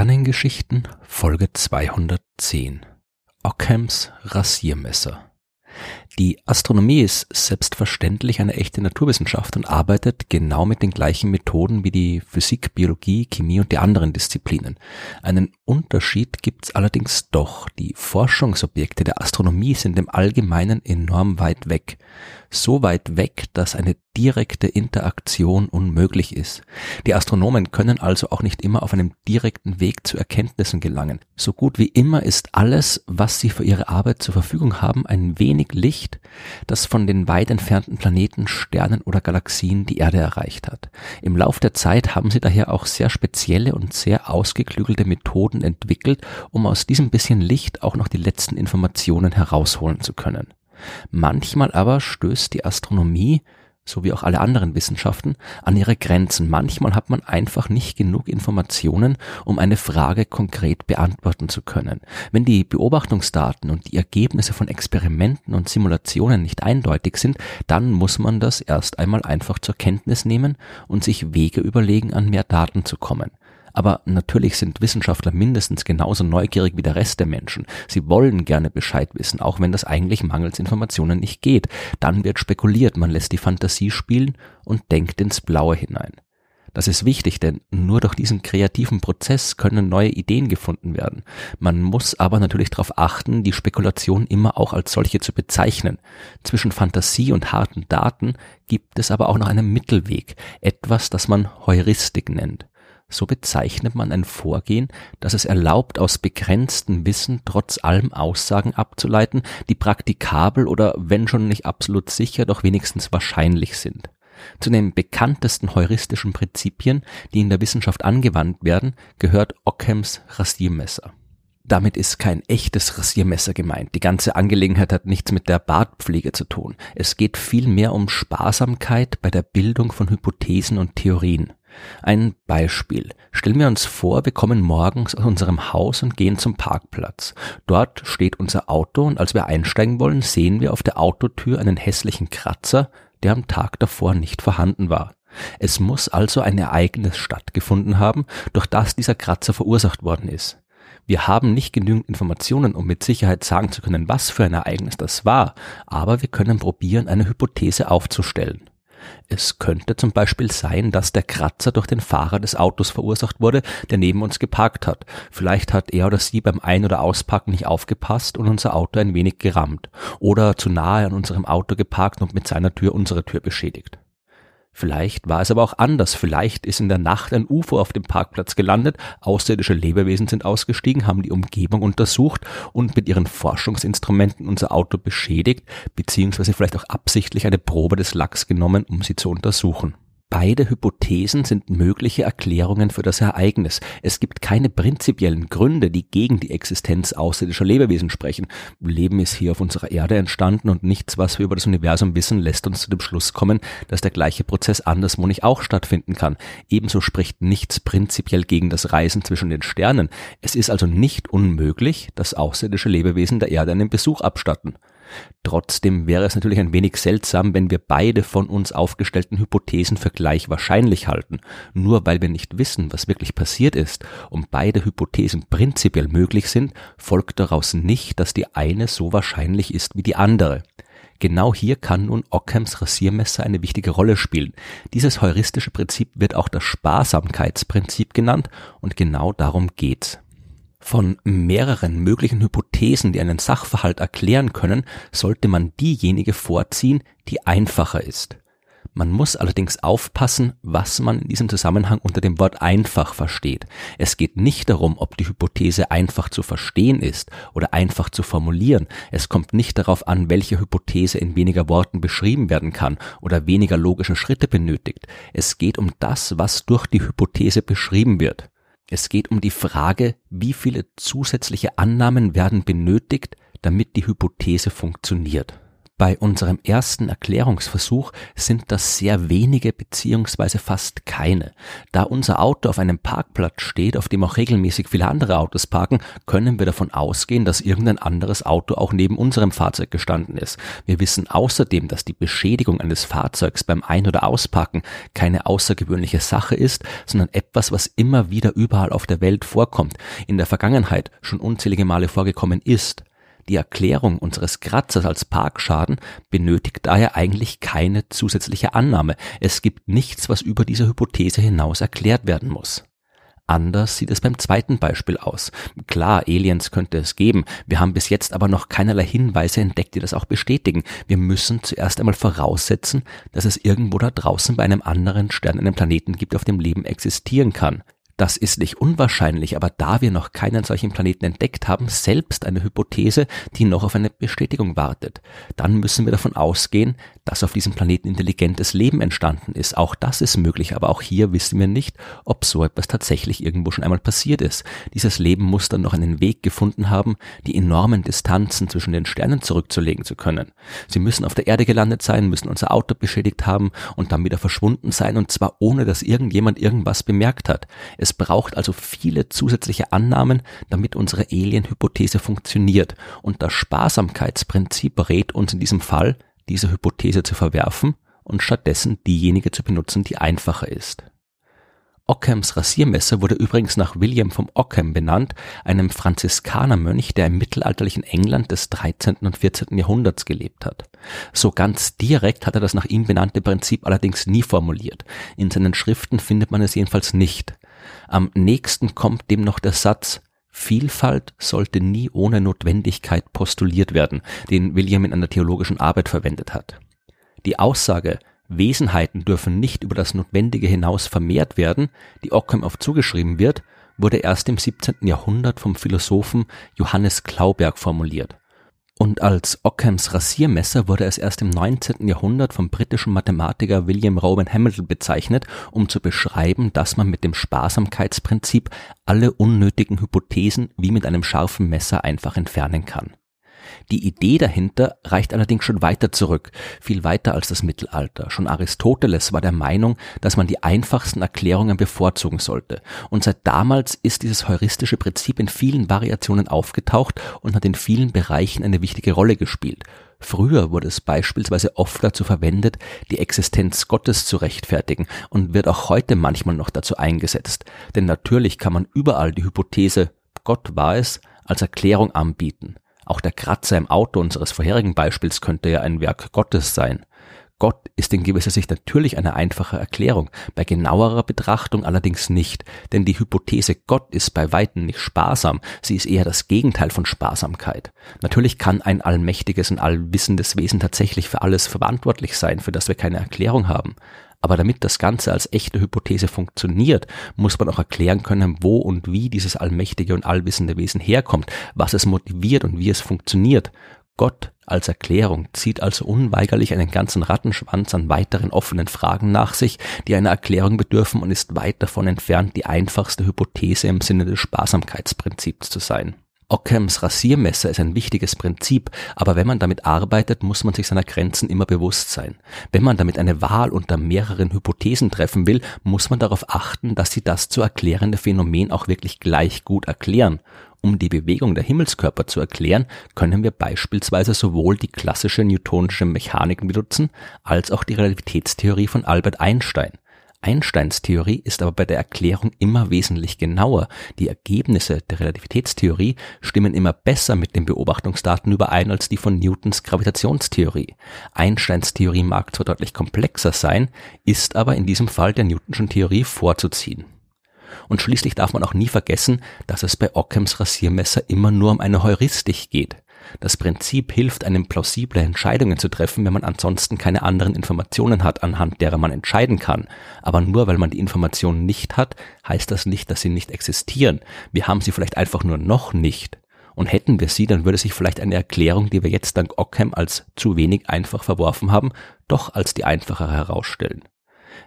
Sternengeschichten Folge 210 Ockhams Rasiermesser die Astronomie ist selbstverständlich eine echte Naturwissenschaft und arbeitet genau mit den gleichen Methoden wie die Physik, Biologie, Chemie und die anderen Disziplinen. Einen Unterschied gibt's allerdings doch. Die Forschungsobjekte der Astronomie sind im Allgemeinen enorm weit weg. So weit weg, dass eine direkte Interaktion unmöglich ist. Die Astronomen können also auch nicht immer auf einem direkten Weg zu Erkenntnissen gelangen. So gut wie immer ist alles, was sie für ihre Arbeit zur Verfügung haben, ein wenig Licht, das von den weit entfernten Planeten, Sternen oder Galaxien die Erde erreicht hat. Im Lauf der Zeit haben sie daher auch sehr spezielle und sehr ausgeklügelte Methoden entwickelt, um aus diesem bisschen Licht auch noch die letzten Informationen herausholen zu können. Manchmal aber stößt die Astronomie so wie auch alle anderen Wissenschaften, an ihre Grenzen. Manchmal hat man einfach nicht genug Informationen, um eine Frage konkret beantworten zu können. Wenn die Beobachtungsdaten und die Ergebnisse von Experimenten und Simulationen nicht eindeutig sind, dann muss man das erst einmal einfach zur Kenntnis nehmen und sich Wege überlegen, an mehr Daten zu kommen. Aber natürlich sind Wissenschaftler mindestens genauso neugierig wie der Rest der Menschen. Sie wollen gerne Bescheid wissen, auch wenn das eigentlich mangels Informationen nicht geht. Dann wird spekuliert, man lässt die Fantasie spielen und denkt ins Blaue hinein. Das ist wichtig, denn nur durch diesen kreativen Prozess können neue Ideen gefunden werden. Man muss aber natürlich darauf achten, die Spekulation immer auch als solche zu bezeichnen. Zwischen Fantasie und harten Daten gibt es aber auch noch einen Mittelweg, etwas, das man Heuristik nennt. So bezeichnet man ein Vorgehen, das es erlaubt, aus begrenztem Wissen trotz allem Aussagen abzuleiten, die praktikabel oder wenn schon nicht absolut sicher, doch wenigstens wahrscheinlich sind. Zu den bekanntesten heuristischen Prinzipien, die in der Wissenschaft angewandt werden, gehört Ockhams Rasiermesser. Damit ist kein echtes Rasiermesser gemeint. Die ganze Angelegenheit hat nichts mit der Bartpflege zu tun. Es geht vielmehr um Sparsamkeit bei der Bildung von Hypothesen und Theorien. Ein Beispiel. Stellen wir uns vor, wir kommen morgens aus unserem Haus und gehen zum Parkplatz. Dort steht unser Auto und als wir einsteigen wollen, sehen wir auf der Autotür einen hässlichen Kratzer, der am Tag davor nicht vorhanden war. Es muss also ein Ereignis stattgefunden haben, durch das dieser Kratzer verursacht worden ist. Wir haben nicht genügend Informationen, um mit Sicherheit sagen zu können, was für ein Ereignis das war, aber wir können probieren, eine Hypothese aufzustellen. Es könnte zum Beispiel sein, dass der Kratzer durch den Fahrer des Autos verursacht wurde, der neben uns geparkt hat. Vielleicht hat er oder sie beim Ein- oder Ausparken nicht aufgepasst und unser Auto ein wenig gerammt. Oder zu nahe an unserem Auto geparkt und mit seiner Tür unsere Tür beschädigt. Vielleicht war es aber auch anders. Vielleicht ist in der Nacht ein UFO auf dem Parkplatz gelandet, außerirdische Lebewesen sind ausgestiegen, haben die Umgebung untersucht und mit ihren Forschungsinstrumenten unser Auto beschädigt, beziehungsweise vielleicht auch absichtlich eine Probe des Lacks genommen, um sie zu untersuchen. Beide Hypothesen sind mögliche Erklärungen für das Ereignis. Es gibt keine prinzipiellen Gründe, die gegen die Existenz außerirdischer Lebewesen sprechen. Leben ist hier auf unserer Erde entstanden und nichts, was wir über das Universum wissen, lässt uns zu dem Schluss kommen, dass der gleiche Prozess anderswo nicht auch stattfinden kann. Ebenso spricht nichts prinzipiell gegen das Reisen zwischen den Sternen. Es ist also nicht unmöglich, dass außerirdische Lebewesen der Erde einen Besuch abstatten. Trotzdem wäre es natürlich ein wenig seltsam, wenn wir beide von uns aufgestellten Hypothesen für gleich wahrscheinlich halten. Nur weil wir nicht wissen, was wirklich passiert ist und beide Hypothesen prinzipiell möglich sind, folgt daraus nicht, dass die eine so wahrscheinlich ist wie die andere. Genau hier kann nun Ockhams Rasiermesser eine wichtige Rolle spielen. Dieses heuristische Prinzip wird auch das Sparsamkeitsprinzip genannt und genau darum geht's. Von mehreren möglichen Hypothesen, die einen Sachverhalt erklären können, sollte man diejenige vorziehen, die einfacher ist. Man muss allerdings aufpassen, was man in diesem Zusammenhang unter dem Wort einfach versteht. Es geht nicht darum, ob die Hypothese einfach zu verstehen ist oder einfach zu formulieren. Es kommt nicht darauf an, welche Hypothese in weniger Worten beschrieben werden kann oder weniger logische Schritte benötigt. Es geht um das, was durch die Hypothese beschrieben wird. Es geht um die Frage, wie viele zusätzliche Annahmen werden benötigt, damit die Hypothese funktioniert. Bei unserem ersten Erklärungsversuch sind das sehr wenige beziehungsweise fast keine. Da unser Auto auf einem Parkplatz steht, auf dem auch regelmäßig viele andere Autos parken, können wir davon ausgehen, dass irgendein anderes Auto auch neben unserem Fahrzeug gestanden ist. Wir wissen außerdem, dass die Beschädigung eines Fahrzeugs beim Ein- oder Ausparken keine außergewöhnliche Sache ist, sondern etwas, was immer wieder überall auf der Welt vorkommt, in der Vergangenheit schon unzählige Male vorgekommen ist. Die Erklärung unseres Kratzers als Parkschaden benötigt daher eigentlich keine zusätzliche Annahme. Es gibt nichts, was über diese Hypothese hinaus erklärt werden muss. Anders sieht es beim zweiten Beispiel aus. Klar, Aliens könnte es geben. Wir haben bis jetzt aber noch keinerlei Hinweise entdeckt, die das auch bestätigen. Wir müssen zuerst einmal voraussetzen, dass es irgendwo da draußen bei einem anderen Stern einen Planeten gibt, auf dem Leben existieren kann. Das ist nicht unwahrscheinlich, aber da wir noch keinen solchen Planeten entdeckt haben, selbst eine Hypothese, die noch auf eine Bestätigung wartet. Dann müssen wir davon ausgehen, dass auf diesem Planeten intelligentes Leben entstanden ist. Auch das ist möglich, aber auch hier wissen wir nicht, ob so etwas tatsächlich irgendwo schon einmal passiert ist. Dieses Leben muss dann noch einen Weg gefunden haben, die enormen Distanzen zwischen den Sternen zurückzulegen zu können. Sie müssen auf der Erde gelandet sein, müssen unser Auto beschädigt haben und dann wieder verschwunden sein, und zwar ohne dass irgendjemand irgendwas bemerkt hat. Es braucht also viele zusätzliche Annahmen, damit unsere Alien-Hypothese funktioniert. Und das Sparsamkeitsprinzip rät uns in diesem Fall, diese Hypothese zu verwerfen und stattdessen diejenige zu benutzen, die einfacher ist. Ockhams Rasiermesser wurde übrigens nach William vom Ockham benannt, einem Franziskanermönch, der im mittelalterlichen England des 13. und 14. Jahrhunderts gelebt hat. So ganz direkt hat er das nach ihm benannte Prinzip allerdings nie formuliert. In seinen Schriften findet man es jedenfalls nicht. Am nächsten kommt dem noch der Satz, Vielfalt sollte nie ohne Notwendigkeit postuliert werden, den William in einer theologischen Arbeit verwendet hat. Die Aussage, Wesenheiten dürfen nicht über das Notwendige hinaus vermehrt werden, die Ockham oft zugeschrieben wird, wurde erst im 17. Jahrhundert vom Philosophen Johannes Klauberg formuliert. Und als Ockhams Rasiermesser wurde es erst im 19. Jahrhundert vom britischen Mathematiker William Rowan Hamilton bezeichnet, um zu beschreiben, dass man mit dem Sparsamkeitsprinzip alle unnötigen Hypothesen wie mit einem scharfen Messer einfach entfernen kann. Die Idee dahinter reicht allerdings schon weiter zurück, viel weiter als das Mittelalter. Schon Aristoteles war der Meinung, dass man die einfachsten Erklärungen bevorzugen sollte. Und seit damals ist dieses heuristische Prinzip in vielen Variationen aufgetaucht und hat in vielen Bereichen eine wichtige Rolle gespielt. Früher wurde es beispielsweise oft dazu verwendet, die Existenz Gottes zu rechtfertigen und wird auch heute manchmal noch dazu eingesetzt. Denn natürlich kann man überall die Hypothese Gott war es als Erklärung anbieten. Auch der Kratzer im Auto unseres vorherigen Beispiels könnte ja ein Werk Gottes sein. Gott ist in gewisser Sicht natürlich eine einfache Erklärung, bei genauerer Betrachtung allerdings nicht, denn die Hypothese Gott ist bei weitem nicht sparsam, sie ist eher das Gegenteil von Sparsamkeit. Natürlich kann ein allmächtiges und allwissendes Wesen tatsächlich für alles verantwortlich sein, für das wir keine Erklärung haben, aber damit das Ganze als echte Hypothese funktioniert, muss man auch erklären können, wo und wie dieses allmächtige und allwissende Wesen herkommt, was es motiviert und wie es funktioniert. Gott als Erklärung zieht also unweigerlich einen ganzen Rattenschwanz an weiteren offenen Fragen nach sich, die einer Erklärung bedürfen und ist weit davon entfernt, die einfachste Hypothese im Sinne des Sparsamkeitsprinzips zu sein. Ockhams Rasiermesser ist ein wichtiges Prinzip, aber wenn man damit arbeitet, muss man sich seiner Grenzen immer bewusst sein. Wenn man damit eine Wahl unter mehreren Hypothesen treffen will, muss man darauf achten, dass sie das zu erklärende Phänomen auch wirklich gleich gut erklären. Um die Bewegung der Himmelskörper zu erklären, können wir beispielsweise sowohl die klassische newtonische Mechanik benutzen, als auch die Relativitätstheorie von Albert Einstein. Einsteins Theorie ist aber bei der Erklärung immer wesentlich genauer. Die Ergebnisse der Relativitätstheorie stimmen immer besser mit den Beobachtungsdaten überein als die von Newtons Gravitationstheorie. Einsteins Theorie mag zwar deutlich komplexer sein, ist aber in diesem Fall der Newtonschen Theorie vorzuziehen. Und schließlich darf man auch nie vergessen, dass es bei Ockhams Rasiermesser immer nur um eine Heuristik geht. Das Prinzip hilft einem plausible Entscheidungen zu treffen, wenn man ansonsten keine anderen Informationen hat, anhand derer man entscheiden kann. Aber nur weil man die Informationen nicht hat, heißt das nicht, dass sie nicht existieren. Wir haben sie vielleicht einfach nur noch nicht. Und hätten wir sie, dann würde sich vielleicht eine Erklärung, die wir jetzt dank Ockham als zu wenig einfach verworfen haben, doch als die einfachere herausstellen.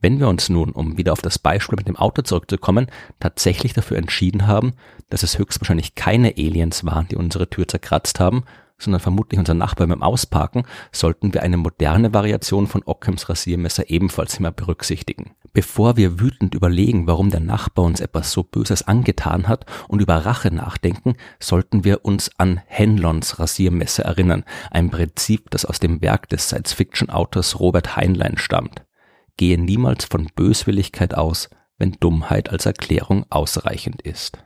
Wenn wir uns nun, um wieder auf das Beispiel mit dem Auto zurückzukommen, tatsächlich dafür entschieden haben, dass es höchstwahrscheinlich keine Aliens waren, die unsere Tür zerkratzt haben, sondern vermutlich unser Nachbar beim Ausparken, sollten wir eine moderne Variation von Ockhams Rasiermesser ebenfalls immer berücksichtigen. Bevor wir wütend überlegen, warum der Nachbar uns etwas so Böses angetan hat und über Rache nachdenken, sollten wir uns an Henlons Rasiermesser erinnern, ein Prinzip, das aus dem Werk des Science-Fiction-Autors Robert Heinlein stammt. Gehe niemals von Böswilligkeit aus, wenn Dummheit als Erklärung ausreichend ist.